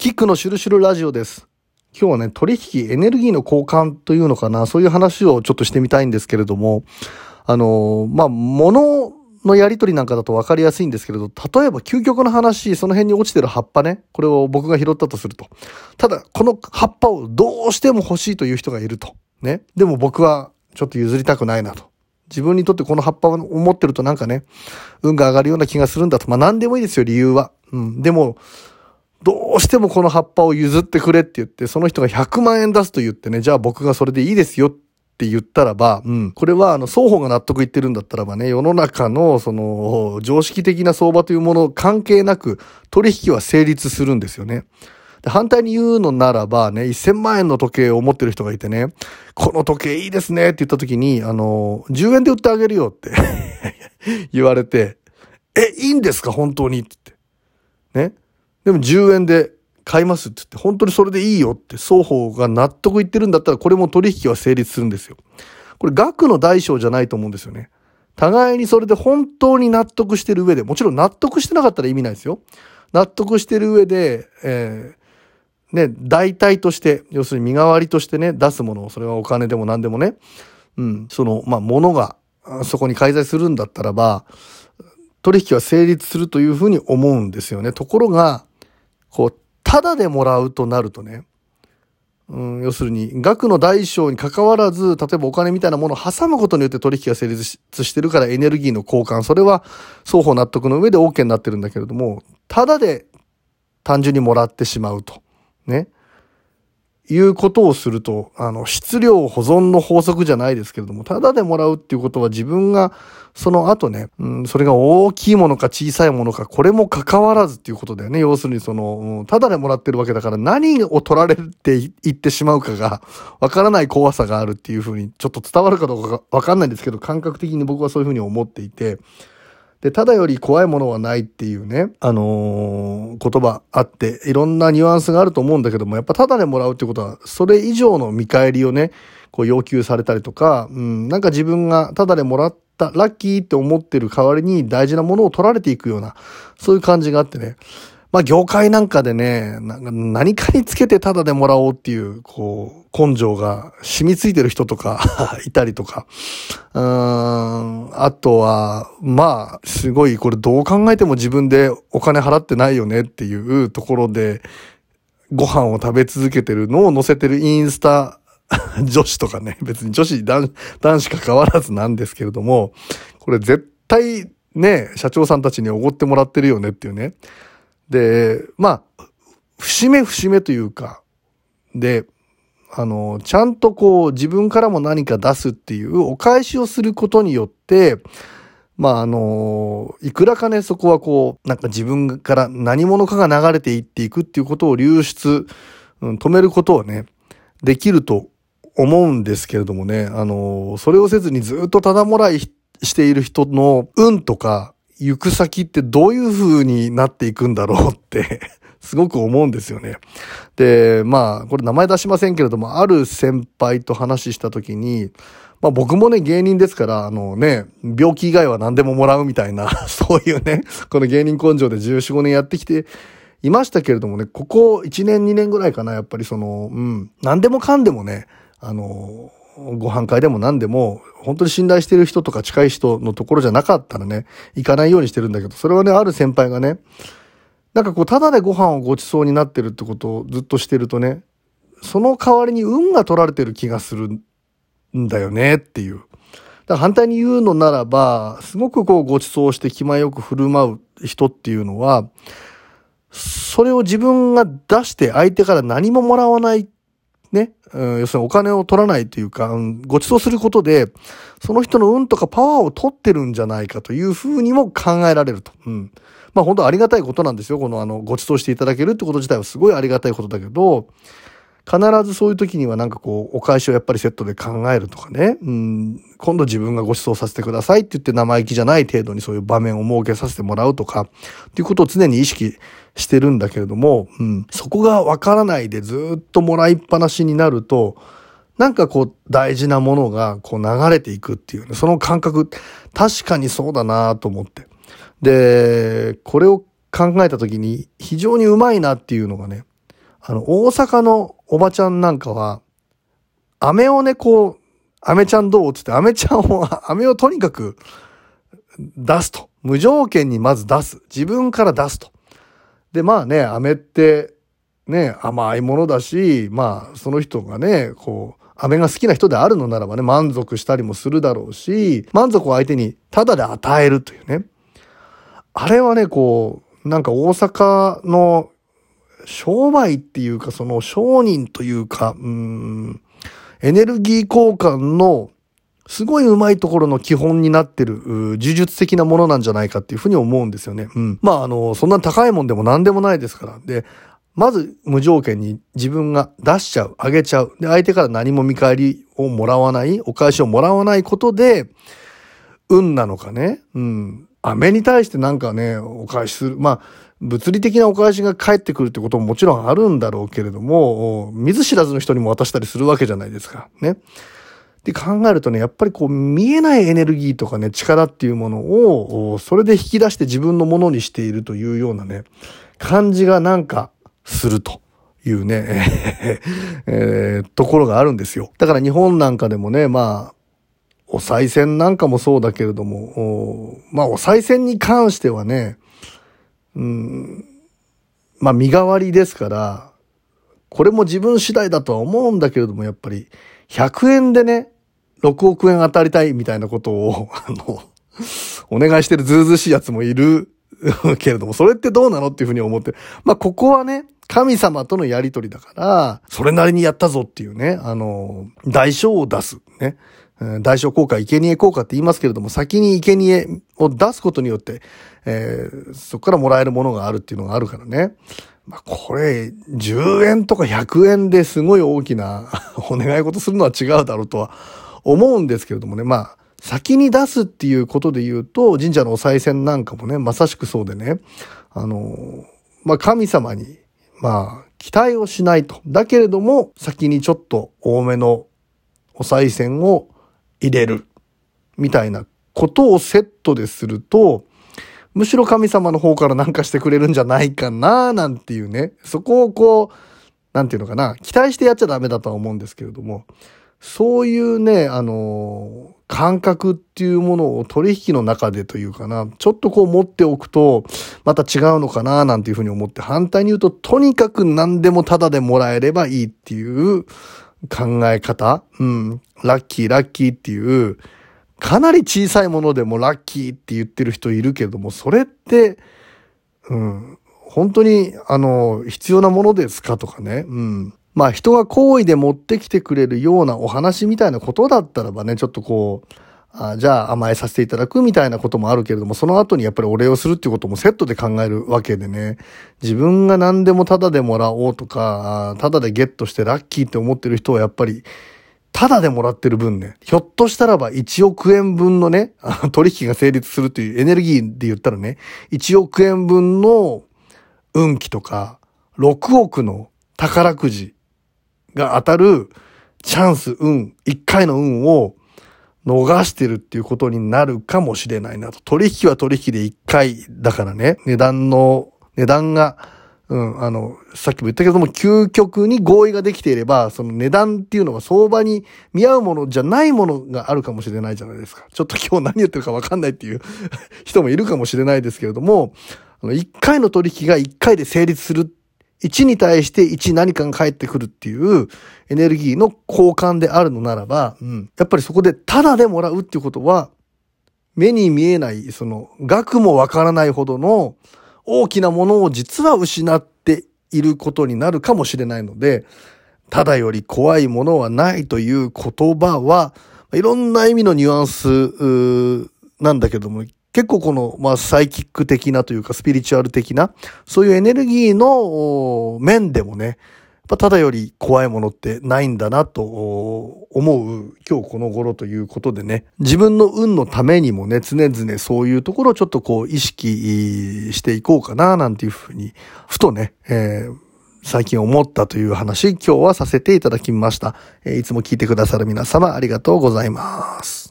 キックのシュルシュルラジオです。今日はね、取引、エネルギーの交換というのかな、そういう話をちょっとしてみたいんですけれども、あの、まあ、物のやりとりなんかだと分かりやすいんですけれど、例えば究極の話、その辺に落ちてる葉っぱね、これを僕が拾ったとすると。ただ、この葉っぱをどうしても欲しいという人がいると。ね。でも僕はちょっと譲りたくないなと。自分にとってこの葉っぱを持ってるとなんかね、運が上がるような気がするんだと。まあ何でもいいですよ、理由は。うん。でも、どうしてもこの葉っぱを譲ってくれって言って、その人が100万円出すと言ってね、じゃあ僕がそれでいいですよって言ったらば、うん、これはあの双方が納得いってるんだったらばね、世の中のその常識的な相場というもの関係なく取引は成立するんですよね。反対に言うのならばね、1000万円の時計を持ってる人がいてね、この時計いいですねって言った時に、あの、10円で売ってあげるよって 言われて、え、いいんですか？本当にって。ね？でも10円で買いますって言って、本当にそれでいいよって双方が納得いってるんだったら、これも取引は成立するんですよ。これ額の大小じゃないと思うんですよね。互いにそれで本当に納得してる上で、もちろん納得してなかったら意味ないですよ。納得してる上で、えー、ね、代替として、要するに身代わりとしてね、出すものを、それはお金でも何でもね、うん、その、まあ、物が、そこに介在するんだったらば、取引は成立するというふうに思うんですよね。ところが、こう、ただでもらうとなるとね、うん、要するに、額の大小に関わらず、例えばお金みたいなものを挟むことによって取引が成立してるからエネルギーの交換、それは双方納得の上で OK になってるんだけれども、ただで単純にもらってしまうと。ね。いうことをすると、あの、質量保存の法則じゃないですけれども、ただでもらうっていうことは自分がその後ね、うん、それが大きいものか小さいものか、これも関わらずっていうことだよね。要するにその、うん、ただでもらってるわけだから何を取られて言ってしまうかが、わからない怖さがあるっていうふうに、ちょっと伝わるかどうかわかんないんですけど、感覚的に僕はそういうふうに思っていて、で、ただより怖いものはないっていうね、あのー、言葉あって、いろんなニュアンスがあると思うんだけども、やっぱただでもらうってことは、それ以上の見返りをね、こう要求されたりとか、うん、なんか自分がただでもらった、ラッキーって思ってる代わりに大事なものを取られていくような、そういう感じがあってね、まあ業界なんかでね、何かにつけてタダでもらおうっていう、こう、根性が染みついてる人とか いたりとか。うん、あとは、まあ、すごい、これどう考えても自分でお金払ってないよねっていうところで、ご飯を食べ続けてるのを載せてるインスタ 女子とかね、別に女子男男子か変わらずなんですけれども、これ絶対ね、社長さんたちにおごってもらってるよねっていうね。で、まあ、節目節目というか、で、あの、ちゃんとこう自分からも何か出すっていうお返しをすることによって、まああの、いくらかね、そこはこう、なんか自分から何者かが流れていっていくっていうことを流出、うん、止めることをね、できると思うんですけれどもね、あの、それをせずにずっとただもらいしている人の運とか、行く先ってどういう風になっていくんだろうって すごく思うんですよね。で、まあ、これ名前出しませんけれども、ある先輩と話した時に、まあ僕もね、芸人ですから、あのね、病気以外は何でももらうみたいな、そういうね、この芸人根性で14、5年やってきていましたけれどもね、ここ1年2年ぐらいかな、やっぱりその、うん、何でもかんでもね、あの、ご飯会でも何でも、本当に信頼してる人とか近い人のところじゃなかったらね、行かないようにしてるんだけど、それはね、ある先輩がね、なんかこう、ただでご飯をごちそうになってるってことをずっとしてるとね、その代わりに運が取られてる気がするんだよねっていう。だから反対に言うのならば、すごくこうご馳走して気前よく振る舞う人っていうのは、それを自分が出して相手から何ももらわないね、うん、要するにお金を取らないというか、うん、ご馳走することで、その人の運とかパワーを取ってるんじゃないかというふうにも考えられると。うん。まあ本当ありがたいことなんですよ。このあの、ご馳走していただけるってこと自体はすごいありがたいことだけど、必ずそういう時にはなんかこう、お返しをやっぱりセットで考えるとかね、うん、今度自分がご馳走させてくださいって言って生意気じゃない程度にそういう場面を設けさせてもらうとか、っていうことを常に意識してるんだけれども、うん、そこがわからないでずっともらいっぱなしになると、なんかこう大事なものがこう流れていくっていうね、その感覚、確かにそうだなと思って。で、これを考えた時に非常にうまいなっていうのがね、あの、大阪のおばちゃんなんかは、飴をね、こう、飴ちゃんどうつって、飴ちゃんを、飴をとにかく出すと。無条件にまず出す。自分から出すと。で、まあね、飴って、ね、甘いものだし、まあ、その人がね、こう、飴が好きな人であるのならばね、満足したりもするだろうし、満足を相手にただで与えるというね。あれはね、こう、なんか大阪の商売っていうか、その商人というか、うん、エネルギー交換のすごい上手いところの基本になってる、呪術的なものなんじゃないかっていうふうに思うんですよね。うん。まあ、あの、そんな高いもんでも何でもないですから。で、まず無条件に自分が出しちゃう、あげちゃう。で、相手から何も見返りをもらわない、お返しをもらわないことで、運なのかね。うん。飴に対してなんかね、お返しする。まあ、物理的なお返しが返ってくるってことももちろんあるんだろうけれども、見ず知らずの人にも渡したりするわけじゃないですか。ね。で考えるとね、やっぱりこう見えないエネルギーとかね、力っていうものを、それで引き出して自分のものにしているというようなね、感じがなんかすると。いうね、えー、ところがあるんですよ。だから日本なんかでもね、まあ、お賽銭なんかもそうだけれども、まあお賽銭に関してはね、うん、まあ身代わりですから、これも自分次第だとは思うんだけれども、やっぱり100円でね、6億円当たりたいみたいなことを、あの、お願いしてるずうずしいやつもいる けれども、それってどうなのっていうふうに思って、まあここはね、神様とのやりとりだから、それなりにやったぞっていうね、あの、代償を出す。ね。代償効果、生贄効果って言いますけれども、先に生贄を出すことによって、えー、そこからもらえるものがあるっていうのがあるからね。まあ、これ、10円とか100円ですごい大きな お願い事するのは違うだろうとは思うんですけれどもね。まあ、先に出すっていうことで言うと、神社のお賽銭なんかもね、まさしくそうでね、あの、まあ、神様に、まあ、期待をしないと。だけれども、先にちょっと多めのお賽銭を入れる。みたいなことをセットですると、むしろ神様の方から何かしてくれるんじゃないかな、なんていうね。そこをこう、なんていうのかな、期待してやっちゃダメだとは思うんですけれども、そういうね、あの、感覚っていうものを取引の中でというかな、ちょっとこう持っておくと、また違うのかな、なんていうふうに思って、反対に言うと、とにかく何でもタダでもらえればいいっていう考え方？うん。ラッキー、ラッキーっていう、かなり小さいものでもラッキーって言ってる人いるけども、それって、うん、本当に、あの、必要なものですかとかね。うん。まあ人が好意で持ってきてくれるようなお話みたいなことだったらばね、ちょっとこう、あじゃあ甘えさせていただくみたいなこともあるけれども、その後にやっぱりお礼をするっていうこともセットで考えるわけでね、自分が何でもタダでもらおうとか、タダでゲットしてラッキーって思ってる人はやっぱり、タダでもらってる分ね、ひょっとしたらば1億円分のね、取引が成立するというエネルギーで言ったらね、1億円分の運気とか、6億の宝くじが当たるチャンス、運、1回の運を逃してるっていうことになるかもしれないなと。取引は取引で1回だからね、値段の、値段が、うん、あの、さっきも言ったけども、究極に合意ができていれば、その値段っていうのは相場に見合うものじゃないものがあるかもしれないじゃないですか。ちょっと今日何言ってるかわかんないっていう 人もいるかもしれないですけれども、あの、1回の取引が1回で成立する1に対して1何かが返ってくるっていうエネルギーの交換であるのならば、うん、やっぱりそこでタダでもらうっていうことは、目に見えない、その、額もわからないほどの大きなものを実は失っていることになるかもしれないので、ただより怖いものはないという言葉は、いろんな意味のニュアンスなんだけども、結構この、まあ、サイキック的なというか、スピリチュアル的な、そういうエネルギーの面でもね、ただより怖いものってないんだなと思う今日この頃ということでね、自分の運のためにもね、常々そういうところをちょっとこう意識していこうかななんていうふうに、ふとね、えー、最近思ったという話、今日はさせていただきました。いつも聞いてくださる皆様ありがとうございます。